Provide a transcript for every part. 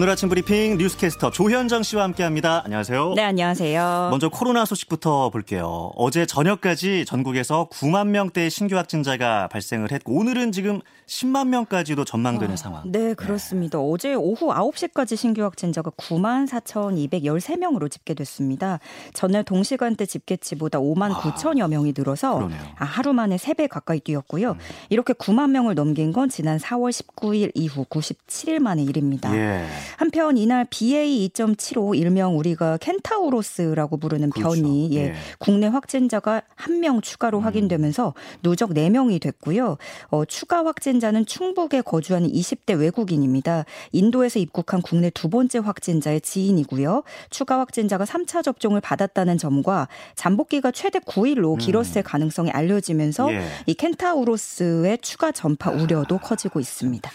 오늘 아침 브리핑 뉴스캐스터 조현정 씨와 함께합니다. 안녕하세요. 네, 안녕하세요. 먼저 코로나 소식부터 볼게요. 어제 저녁까지 전국에서 9만 명대의 신규 확진자가 발생을 했고 오늘은 지금 10만 명까지도 전망되는 아, 상황. 네, 그렇습니다. 네. 어제 오후 9시까지 신규 확진자가 9만 4,213명으로 집계됐습니다. 전날 동시간대 집계치보다 5만 아, 9천여 명이 늘어서 아, 하루 만에 3배 가까이 뛰었고요. 음. 이렇게 9만 명을 넘긴 건 지난 4월 19일 이후 97일 만의 일입니다. 예. 한편 이날 BA2.75 일명 우리가 켄타우로스라고 부르는 그렇죠. 변이 예, 예. 국내 확진자가 한 명 추가로 음. 확인되면서 누적 4명이 됐고요. 어, 추가 확진자는 충북에 거주하는 20대 외국인입니다. 인도에서 입국한 국내 두 번째 확진자의 지인이고요. 추가 확진자가 3차 접종을 받았다는 점과 잠복기가 최대 9일로 음. 길었을 음. 가능성이 알려지면서 예. 이 켄타우로스의 추가 전파 우려도 커지고 있습니다.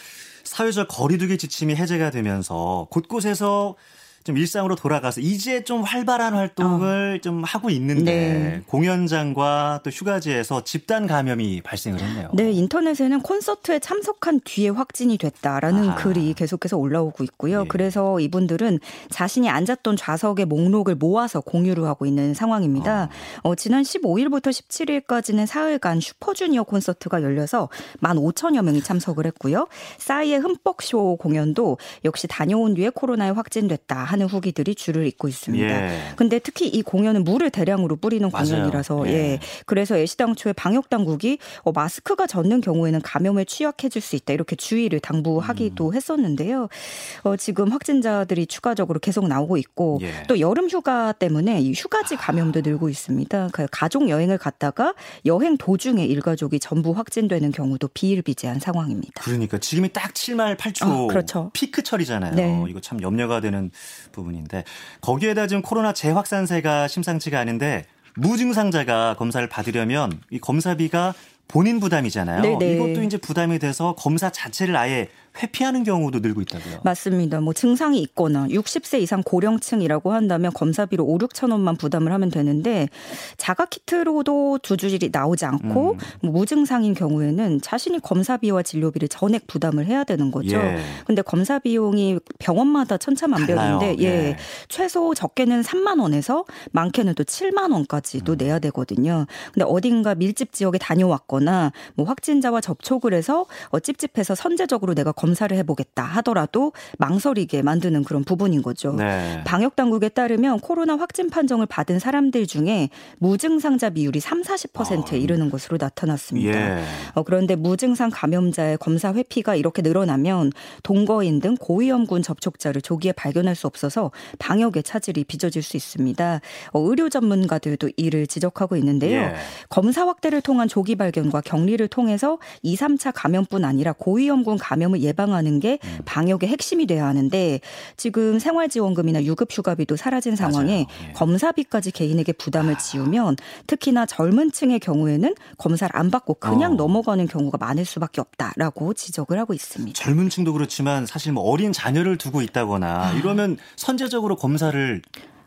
사회적 거리두기 지침이 해제가 되면서 곳곳에서 좀 일상으로 돌아가서 이제 좀 활발한 활동을 어. 좀 하고 있는데 네. 공연장과 또 휴가지에서 집단 감염이 발생을 했네요. 네, 인터넷에는 콘서트에 참석한 뒤에 확진이 됐다라는 아. 글이 계속해서 올라오고 있고요. 네. 그래서 이분들은 자신이 앉았던 좌석의 목록을 모아서 공유를 하고 있는 상황입니다. 어. 어, 지난 15일부터 17일까지는 사흘간 슈퍼주니어 콘서트가 열려서 15,000여 명이 참석을 했고요. 싸이의 흠뻑쇼 공연도 역시 다녀온 뒤에 코로나에 확진됐다 하는 후기들이 줄을 잇고 있습니다. 예. 근데 특히 이 공연은 물을 대량으로 뿌리는 맞아요. 공연이라서 예. 예. 그래서 애시당초에 방역 당국이 어, 마스크가 젖는 경우에는 감염에 취약해질 수 있다 이렇게 주의를 당부하기도 음. 했었는데요. 어, 지금 확진자들이 추가적으로 계속 나오고 있고 예. 또 여름 휴가 때문에 이 휴가지 감염도 늘고 있습니다. 그 가족 여행을 갔다가 여행 도중에 일가족이 전부 확진되는 경우도 비일비재한 상황입니다. 그러니까 지금이 딱 7말 8초 어, 그렇죠. 피크철이잖아요. 네. 이거 참 염려가 되는 부분인데 거기에다 지금 코로나 재확산세가 심상치가 않은데 무증상자가 검사를 받으려면 이 검사비가 본인 부담이잖아요. 네네. 이것도 이제 부담이 돼서 검사 자체를 아예 회피하는 경우도 늘고 있다고요. 맞습니다. 뭐 증상이 있거나 60세 이상 고령층이라고 한다면 검사비로 5, 6천 원만 부담을 하면 되는데 자가 키트로도 두 줄이 나오지 않고 음. 뭐 무증상인 경우에는 자신이 검사비와 진료비를 전액 부담을 해야 되는 거죠. 예. 근데 검사 비용이 병원마다 천차만별인데 예. 예. 최소 적게는 3만 원에서 많게는 또 7만 원까지도 음. 내야 되거든요. 근데 어딘가 밀집 지역에 다녀왔거나 뭐 확진자와 접촉을 해서 어 찝찝해서 선제적으로 내가 검 사를 해보겠다 하더라도 망설이게 만드는 그런 부분인 거죠. 네. 방역 당국에 따르면 코로나 확진 판정을 받은 사람들 중에 무증상자 비율이 3, 40%에 아, 이르는 것으로 나타났습니다. 예. 어, 그런데 무증상 감염자의 검사 회피가 이렇게 늘어나면 동거인 등 고위험군 접촉자를 조기에 발견할 수 없어서 방역의 차질이 빚어질 수 있습니다. 어, 의료 전문가들도 이를 지적하고 있는데요. 예. 검사 확대를 통한 조기 발견과 격리를 통해서 2, 3차 감염뿐 아니라 고위험군 감염을 예 예방하는 게 음. 방역의 핵심이 돼야 하는데 지금 생활지원금이나 유급휴가비도 사라진 상황에 예. 검사비까지 개인에게 부담을 지우면 특히나 젊은 층의 경우에는 검사를 안 받고 그냥 어. 넘어가는 경우가 많을 수밖에 없다라고 지적을 하고 있습니다. 젊은 층도 그렇지만 사실 뭐 어린 자녀를 두고 있다거나 아. 이러면 선제적으로 검사를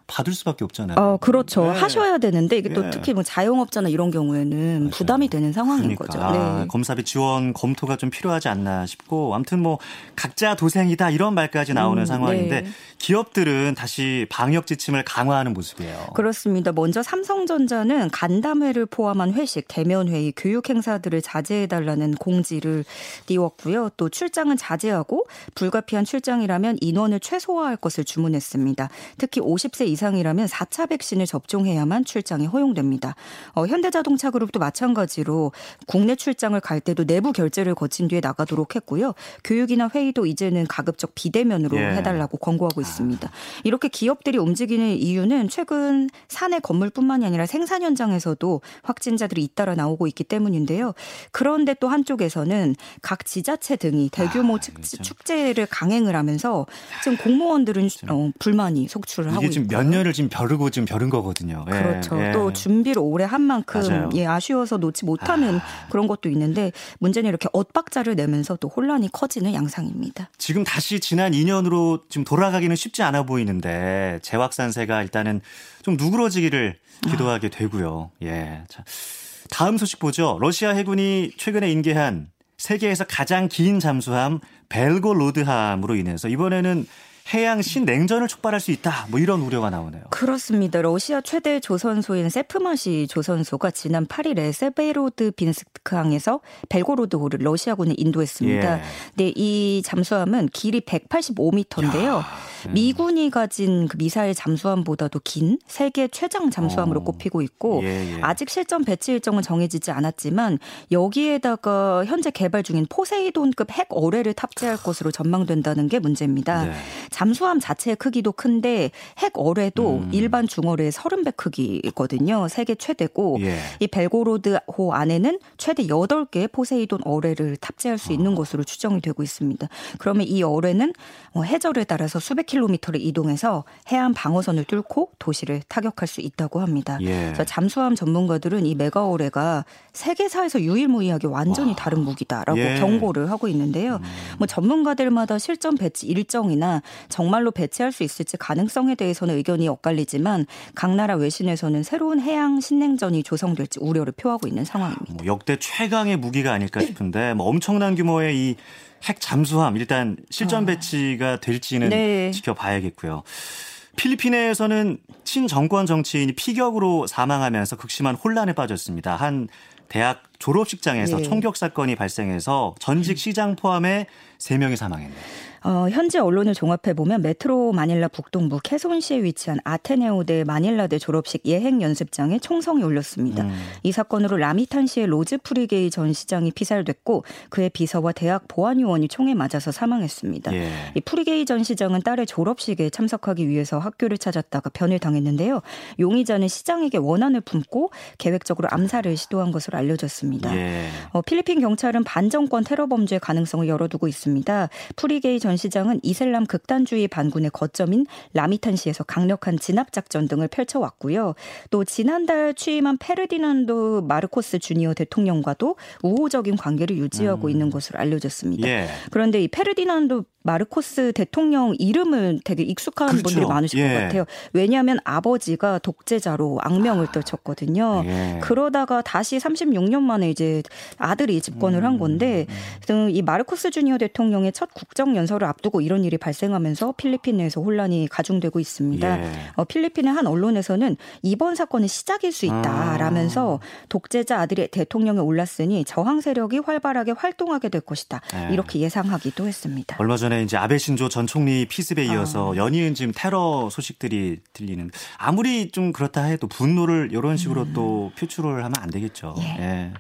받을 수밖에 없잖아요. 어, 그렇죠. 네. 하셔야 되는데 이게 또 네. 특히 뭐 자영업자나 이런 경우에는 맞아요. 부담이 되는 상황인 그러니까. 거죠. 네. 검사비 지원 검토가 좀 필요하지 않나 싶고 아무튼 뭐 각자 도생이다 이런 말까지 나오는 음, 상황인데 네. 기업들은 다시 방역 지침을 강화하는 모습이에요. 그렇습니다. 먼저 삼성전자는 간담회를 포함한 회식, 대면 회의, 교육 행사들을 자제해 달라는 공지를 띄웠고요. 또 출장은 자제하고 불가피한 출장이라면 인원을 최소화할 것을 주문했습니다. 특히 50세 이상 이상이라면 4차 백신을 접종해야만 출장이 허용됩니다. 어, 현대자동차 그룹도 마찬가지로 국내 출장을 갈 때도 내부 결제를 거친 뒤에 나가도록 했고요. 교육이나 회의도 이제는 가급적 비대면으로 예. 해달라고 권고하고 있습니다. 이렇게 기업들이 움직이는 이유는 최근 사내 건물뿐만이 아니라 생산 현장에서도 확진자들이 잇따라 나오고 있기 때문인데요. 그런데 또 한쪽에서는 각 지자체 등이 대규모 아, 축제를 강행을 하면서 지금 공무원들은 어, 불만이 속출을 하고 있고 년을 지금 벼르고 지금 벼른 거거든요. 예. 그렇죠. 예. 또 준비를 오래 한 만큼 맞아요. 예, 아쉬워서 놓지 못하는 아. 그런 것도 있는데 문제는 이렇게 엇박자를 내면서 또 혼란이 커지는 양상입니다. 지금 다시 지난 2년으로 지금 돌아가기는 쉽지 않아 보이는데 재확산세가 일단은 좀 누그러지기를 기도하게 되고요. 예. 자, 다음 소식 보죠. 러시아 해군이 최근에 인계한 세계에서 가장 긴 잠수함 벨고로드함으로 인해서 이번에는 해양 신냉전을 촉발할 수 있다. 뭐 이런 우려가 나오네요. 그렇습니다. 러시아 최대 조선소인 세프마시 조선소가 지난 8일에 세베로드 빈스크항에서 벨고로드 호를 러시아군에 인도했습니다. 예. 네, 이 잠수함은 길이 185m인데요. 야. 미군이 가진 그 미사일 잠수함보다도 긴 세계 최장 잠수함으로 어. 꼽히고 있고 예, 예. 아직 실전 배치 일정은 정해지지 않았지만 여기에다가 현재 개발 중인 포세이돈급 핵 어뢰를 탑재할 것으로 전망된다는 게 문제입니다. 네. 잠수함 자체의 크기도 큰데 핵 어뢰도 음. 일반 중어뢰의 30배 크기거든요. 세계 최대고 예. 이 벨고로드호 안에는 최대 8개의 포세이돈 어뢰를 탑재할 수 있는 어. 것으로 추정이 되고 있습니다. 그러면 이 어뢰는 뭐 해저를 따라서 수백 킬로미터를 이동해서 해안 방어선을 뚫고 도시를 타격할 수 있다고 합니다. 예. 그래서 잠수함 전문가들은 이 메가오레가 세계사에서 유일무이하게 완전히 와. 다른 무기다라고 예. 경고를 하고 있는데요. 음. 뭐 전문가들마다 실전 배치 일정이나 정말로 배치할 수 있을지 가능성에 대해서는 의견이 엇갈리지만 각 나라 외신에서는 새로운 해양 신냉전이 조성될지 우려를 표하고 있는 상황입니다. 뭐 역대 최강의 무기가 아닐까 싶은데 뭐 엄청난 규모의 이 핵 잠수함 일단 실전 아. 배치가 될지는 네. 지켜봐야겠고요. 필리핀에서는 친정권 정치인이 피격으로 사망하면서 극심한 혼란에 빠졌습니다. 한 대학 졸업식장에서 네. 총격 사건이 발생해서 전직 시장 포함해 3명이 사망했네요. 어, 현재 언론을 종합해 보면 메트로 마닐라 북동부 케손시에 위치한 아테네오대 마닐라대 졸업식 예행 연습장에 총성이 울렸습니다. 음. 이 사건으로 라미탄시의 로즈 프리게이 전 시장이 피살됐고 그의 비서와 대학 보안 요원이 총에 맞아서 사망했습니다. 예. 이 프리게이 전 시장은 딸의 졸업식에 참석하기 위해서 학교를 찾았다가 변을 당했는데요. 용의자는 시장에게 원한을 품고 계획적으로 암살을 시도한 것으로 알려졌습니다. 예. 어, 필리핀 경찰은 반정권 테러 범죄 가능성을 열어두고 있습니다. 프리게이 전 시장은 이슬람 극단주의 반군의 거점인 라미탄시에서 강력한 진압 작전 등을 펼쳐왔고요. 또 지난달 취임한 페르디난도 마르코스 주니어 대통령과도 우호적인 관계를 유지하고 음. 있는 것으로 알려졌습니다. 예. 그런데 이 페르디난도 마르코스 대통령 이름은 되게 익숙한 그렇죠. 분들이 많으실 예. 것 같아요. 왜냐하면 아버지가 독재자로 악명을 아. 떨쳤거든요. 예. 그러다가 다시 36년 만에 이제 아들이 집권을 음. 한 건데 음. 이 마르코스 주니어 대통령의 첫 국정 연설 을 앞두고 이런 일이 발생하면서 필리핀 내에서 혼란이 가중되고 있습니다. 예. 어, 필리핀의 한 언론에서는 이번 사건은 시작일 수 있다라면서 아. 독재자 아들이 대통령에 올랐으니 저항 세력이 활발하게 활동하게 될 것이다. 예. 이렇게 예상하기도 했습니다. 얼마 전에 이제 아베 신조 전 총리 피습에 이어서 아. 연이은 지금 테러 소식들이 들리는 아무리 좀 그렇다 해도 분노를 이런 식으로 음. 또 표출을 하면 안 되겠죠. 예.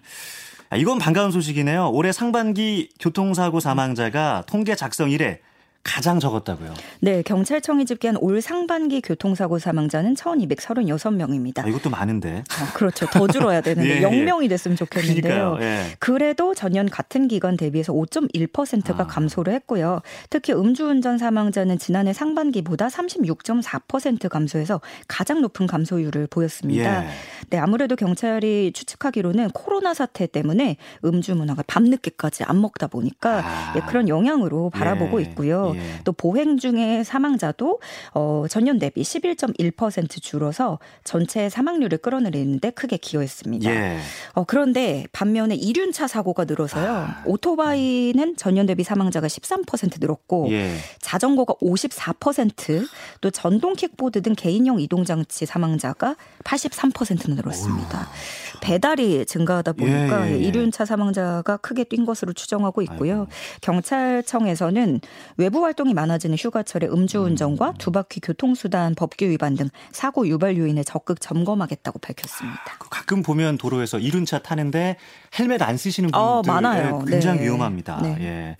예. 아, 이건 반가운 소식이네요. 올해 상반기 교통사고 사망자가 통계 작성 이래 가장 적었다고요? 네, 경찰청이 집계한 올 상반기 교통사고 사망자는 1,236명입니다. 아, 이것도 많은데. 아, 그렇죠. 더 줄어야 되는데 예, 0명이 예. 됐으면 좋겠는데요. 예. 그래도 전년 같은 기간 대비해서 5.1%가 아. 감소를 했고요. 특히 음주운전 사망자는 지난해 상반기보다 36.4% 감소해서 가장 높은 감소율을 보였습니다. 예. 네, 아무래도 경찰이 추측하기로는 코로나 사태 때문에 음주 문화가 밤늦게까지 안 먹다 보니까 아. 예, 그런 영향으로 바라보고 예. 있고요. 예. 또 보행 중에 사망자도 어, 전년 대비 11.1% 줄어서 전체 사망률을 끌어내리는데 크게 기여했습니다. 예. 어, 그런데 반면에 이륜차 사고가 늘어서요. 아. 오토바이는 전년 대비 사망자가 13% 늘었고 예. 자전거가 54%또 전동 킥보드 등 개인용 이동 장치 사망자가 83%는 늘었습니다. 오. 배달이 증가하다 보니까 예, 예, 예. 이륜차 사망자가 크게 뛴 것으로 추정하고 있고요. 아이고. 경찰청에서는 외부 활동이 많아지는 휴가철에 음주운전과 음. 두 바퀴 교통수단 법규 위반 등 사고 유발 요인을 적극 점검하겠다고 밝혔습니다. 아, 가끔 보면 도로에서 이륜차 타는데 헬멧 안 쓰시는 어, 분들 어, 많아요. 굉장히 네. 위험합니다. 네. 예.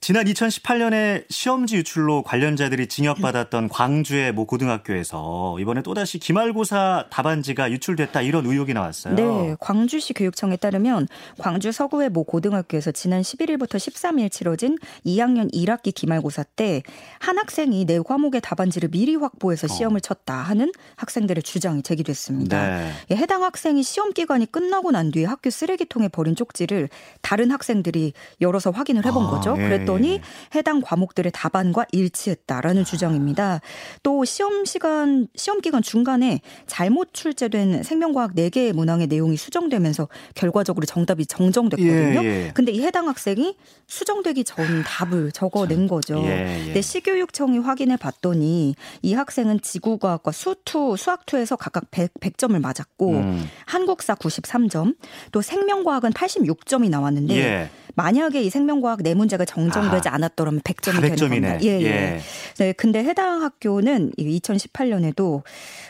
지난 2018년에 시험지 유출로 관련자들이 징역받았던 광주의 모 고등학교에서 이번에 또다시 기말고사 답안지가 유출됐다 이런 의혹이 나왔어요. 네, 광주시 교육청에 따르면 광주 서구의 모 고등학교에서 지난 11일부터 13일 치러진 2학년 1학기 기말고사 때 한 학생이 네 과목의 답안지를 미리 확보해서 어. 시험을 쳤다 하는 학생들의 주장이 제기됐습니다. 네. 예, 해당 학생이 시험 기간이 끝나고 난 뒤에 학교 쓰레기통에 버린 쪽지를 다른 학생들이 열어서 확인을 해본 아, 거죠. 예, 그랬더니 예. 해당 과목들의 답안과 일치했다라는 주장입니다. 또 시험 시간 시험 기간 중간에 잘못 출제된 생명과학 4개의 문항의 내용이 수정되면서 결과적으로 정답이 정정됐거든요. 예, 예. 근데 이 해당 학생이 수정되기 전 답을 적어낸 거죠. 예, 예. 근 시교육청이 확인해 봤더니 이 학생은 지구과학과 수투, 수학투에서 각각 100, 100점을 맞았고 음. 한국사 93점, 또 생명과학은 86점이 나왔는데 예. 만약에 이 생명과학 네 문제가 정정되지 아, 않았더라면 100점이 되는 겁니다. 예, 예, 예. 네, 근데 해당 학교는 2018년에도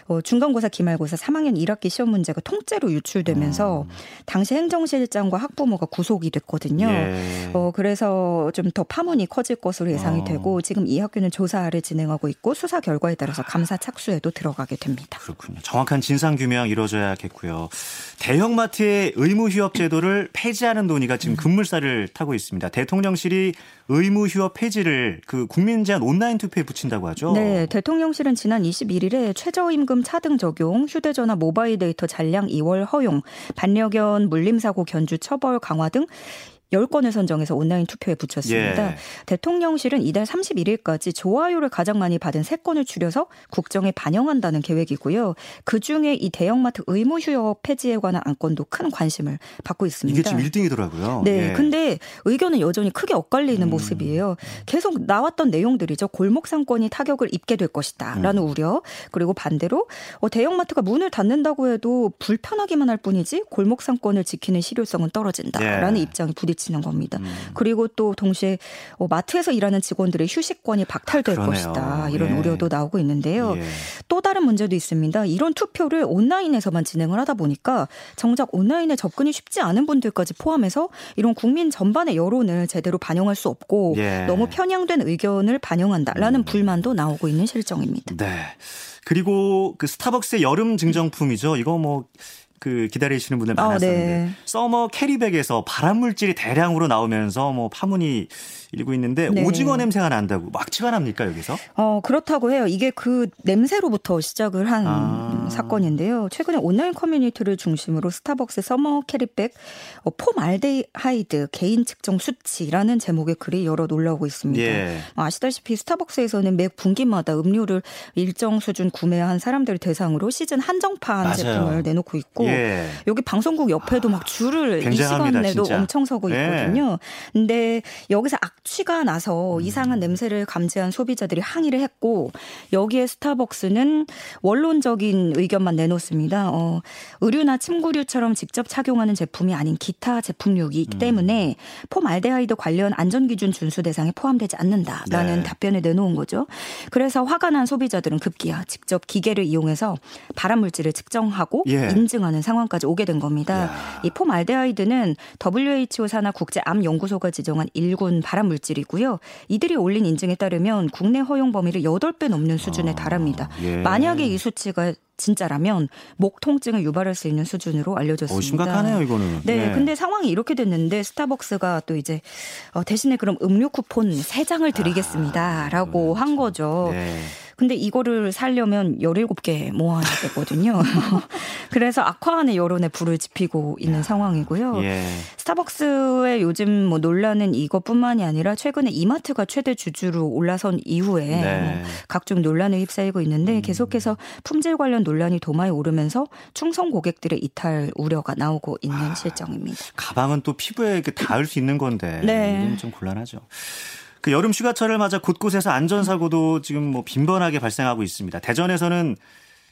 어, 중간고사, 기말고사 3학년 1학기 시험 문제가 통째로 유출되면서 음. 당시 행정실장과 학부모가 구속이 됐거든요. 예. 어, 그래서 좀 더 파문이 커질 것으로 예상이 어. 되고 지금 이 학교는 조사를 진행하고 있고 수사 결과에 따라서 감사 착수에도 들어가게 됩니다. 그렇군요. 정확한 진상 규명 이루어져야겠고요. 대형마트의 의무 휴업 제도를 폐지하는 논의가 지금 음. 급물살을 타고 있습니다. 대통령실이 의무 휴업 폐지를 그 국민 제한 온라인 투표에 붙인다고 하죠. 네, 대통령실은 지난 21일에 최저임금 차등 적용, 휴대전화 모바일 데이터 잔량 2월 허용, 반려견 물림 사고 견주 처벌 강화 등 10건을 선정해서 온라인 투표에 붙였습니다. 예. 대통령실은 이달 31일까지 좋아요를 가장 많이 받은 3건을 추려서 국정에 반영한다는 계획이고요. 그중에 이 대형마트 의무 휴업 폐지에 관한 안건도 큰 관심을 받고 있습니다. 이게 지금 1등이더라고요. 네. 예. 근데 의견은 여전히 크게 엇갈리는 음. 모습이에요. 계속 나왔던 내용들이죠. 골목 상권이 타격을 입게 될 것이다라는 음. 우려. 그리고 반대로 어, 대형마트가 문을 닫는다고 해도 불편하기만 할 뿐이지 골목 상권을 지키는 실효성은 떨어진다라는 예. 입장이 부딪 미치는 겁니다. 음. 그리고 또 동시에 어, 마트에서 일하는 직원들의 휴식권이 박탈될 아, 것이다. 이런 예. 우려도 나오고 있는데요. 예. 또 다른 문제도 있습니다. 이런 투표를 온라인에서만 진행을 하다 보니까 정작 온라인에 접근이 쉽지 않은 분들까지 포함해서 이런 국민 전반의 여론을 제대로 반영할 수 없고 예. 너무 편향된 의견을 반영한다라는 음. 불만도 나오고 있는 실정입니다. 네. 그리고 그 스타벅스의 여름 증정품이죠. 이거 뭐 그 기다리시는 분들 아, 많았었는데 아, 네. 서머 캐리백에서 발암 물질이 대량으로 나오면서 뭐 파문이 일고 있는데 네. 오징어 냄새가 난다고 악취가 납니까 여기서? 어 그렇다고 해요. 이게 그 냄새로부터 시작을 한 아. 사건인데요. 최근에 온라인 커뮤니티를 중심으로 스타벅스 서머 캐리백 어, 폼알데하이드 개인 측정 수치라는 제목의 글이 여러 놀라오고 있습니다. 예. 아시다시피 스타벅스에서는 매 분기마다 음료를 일정 수준 구매한 사람들 대상으로 시즌 한정판 맞아요. 제품을 내놓고 있고 예. 여기 방송국 옆에도 막 줄을 이 시간 내도 진짜. 엄청 서고 예. 있거든요. 예. 근데 여기서 악 취가 나서 음. 이상한 냄새를 감지한 소비자들이 항의를 했고 여기에 스타벅스는 원론적인 의견만 내놓습니다. 어, 의류나 침구류처럼 직접 착용하는 제품이 아닌 기타 제품류이기 음. 때문에 폼알데하이드 관련 안전 기준 준수 대상에 포함되지 않는다라는 네. 답변을 내놓은 거죠. 그래서 화가 난 소비자들은 급기야 직접 기계를 이용해서 발암 물질을 측정하고 예. 인증하는 하는 상황까지 오게 된 겁니다. 이 폼알데하이드는 WHO 산하 국제암 연구소가 지정한 1군 발암 물질이고요. 이들이 올린 인증에 따르면 국내 허용 범위를 8배 넘는 수준에 아, 달합니다. 예. 만약에 이 수치가 진짜라면 목 통증을 유발할 수 있는 수준으로 알려졌습니다. 어, 심각하네요, 이거는. 네, 네, 근데 상황이 이렇게 됐는데 스타벅스가 또 이제 어, 대신에 그럼 음료 쿠폰 3장을 드리겠습니다라고 아, 한 거죠. 네. 근데 이거를 살려면 17개 모아야 되거든요. 그래서 악화하는 여론에 불을 지피고 있는 야. 상황이고요. 예. 스타벅스의 요즘 뭐 논란은 이것뿐만이 아니라 최근에 이마트가 최대 주주로 올라선 이후에 네. 뭐 각종 논란에 휩싸이고 있는데 음. 계속해서 품질 관련 논란이 도마에 오르면서 충성 고객들의 이탈 우려가 나오고 있는 아, 실정입니다. 가방은 또 피부에 닿을 수 있는 건데 네. 이건 좀 곤란하죠. 그 여름 휴가철을 맞아 곳곳에서 안전사고도 지금 뭐 빈번하게 발생하고 있습니다. 대전에서는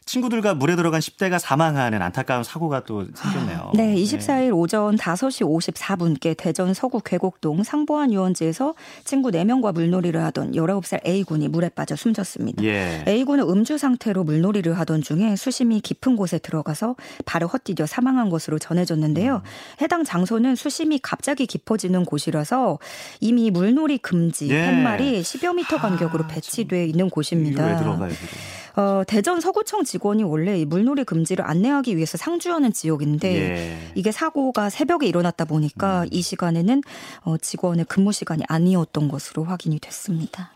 친구들과 물에 들어간 10대가 사망하는 안타까운 사고가 또 생겼네요. 네, 24일 네. 오전 5시 54분께 대전 서구 괴곡동 상보안 유원지에서 친구 4명과 물놀이를 하던 19살 A군이 물에 빠져 숨졌습니다. 예. A군은 음주 상태로 물놀이를 하던 중에 수심이 깊은 곳에 들어가서 바로 헛디뎌 사망한 것으로 전해졌는데요. 음. 해당 장소는 수심이 갑자기 깊어지는 곳이라서 이미 물놀이 금지 예. 팻말이 10여 미터 간격으로 아, 배치돼 있는 곳입니다. 어, 대전 서구청 직원이 원래 물놀이 금지를 안내하기 위해서 상주하는 지역인데 예. 이게 사고가 새벽에 일어났다 보니까 음. 이 시간에는 어, 직원의 근무 시간이 아니었던 것으로 확인이 됐습니다.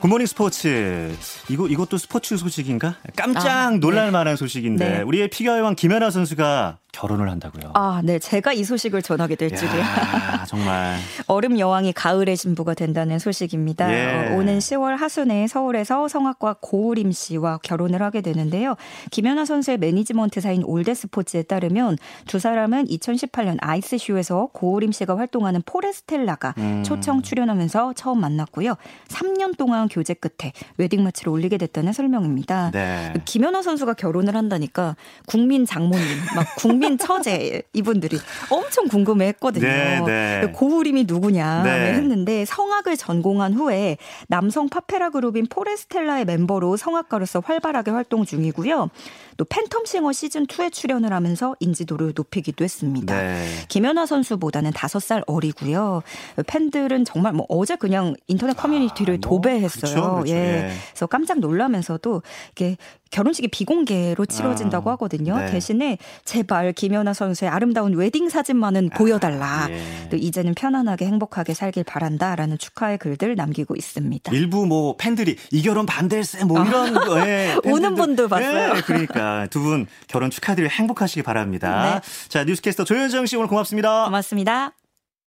굿모닝 스포츠. 이거 이것도 스포츠 소식인가? 깜짝 아, 놀랄 네. 만한 소식인데 네. 우리의 피겨의 왕 김연아 선수가 결혼을 한다고요. 아, 네. 제가 이 소식을 전하게 될 줄이야. 정말. 얼음 여왕이 가을의 신부가 된다는 소식입니다. 예. 어, 오는 10월 하순에 서울에서 성악가 고우림 씨와 결혼을 하게 되는데요. 김연아 선수의 매니지먼트사인 올드스포츠에 따르면 두 사람은 2018년 아이스쇼에서 고우림 씨가 활동하는 포레스텔라가 음. 초청 출연하면서 처음 만났고요. 3년 동안 교제 끝에 웨딩 마치를 올리게 됐다는 설명입니다. 네. 김연아 선수가 결혼을 한다니까 국민 장모님, 막 국민 국민 처제 이분들이 엄청 궁금해했거든요. 네, 네. 고우림이 누구냐 네. 했는데 성악을 전공한 후에 남성 팝페라 그룹인 포레스텔라의 멤버로 성악가로서 활발하게 활동 중이고요. 또 팬텀싱어 시즌 2에 출연을 하면서 인지도를 높이기도 했습니다. 네. 김연아 선수보다는 5살 어리고요. 팬들은 정말 뭐 어제 그냥 인터넷 커뮤니티를 아, 뭐, 도배했어요. 그렇죠, 그렇죠. 예. 예. 그래서 깜짝 놀라면서도 이게 결혼식이 비공개로 치러진다고 아, 하거든요. 네. 대신에 제발 김연아 선수의 아름다운 웨딩 사진만은 아, 보여달라. 예. 또 이제는 편안하게 행복하게 살길 바란다라는 축하의 글들 남기고 있습니다. 일부 뭐 팬들이 이 결혼 반대세 뭐 이런 아, 예, 오는 분도 봤어요. 예, 그러니까 두 분 결혼 축하드리고 행복하시기 바랍니다. 네. 자 뉴스캐스터 조현정 씨 오늘 고맙습니다. 고맙습니다.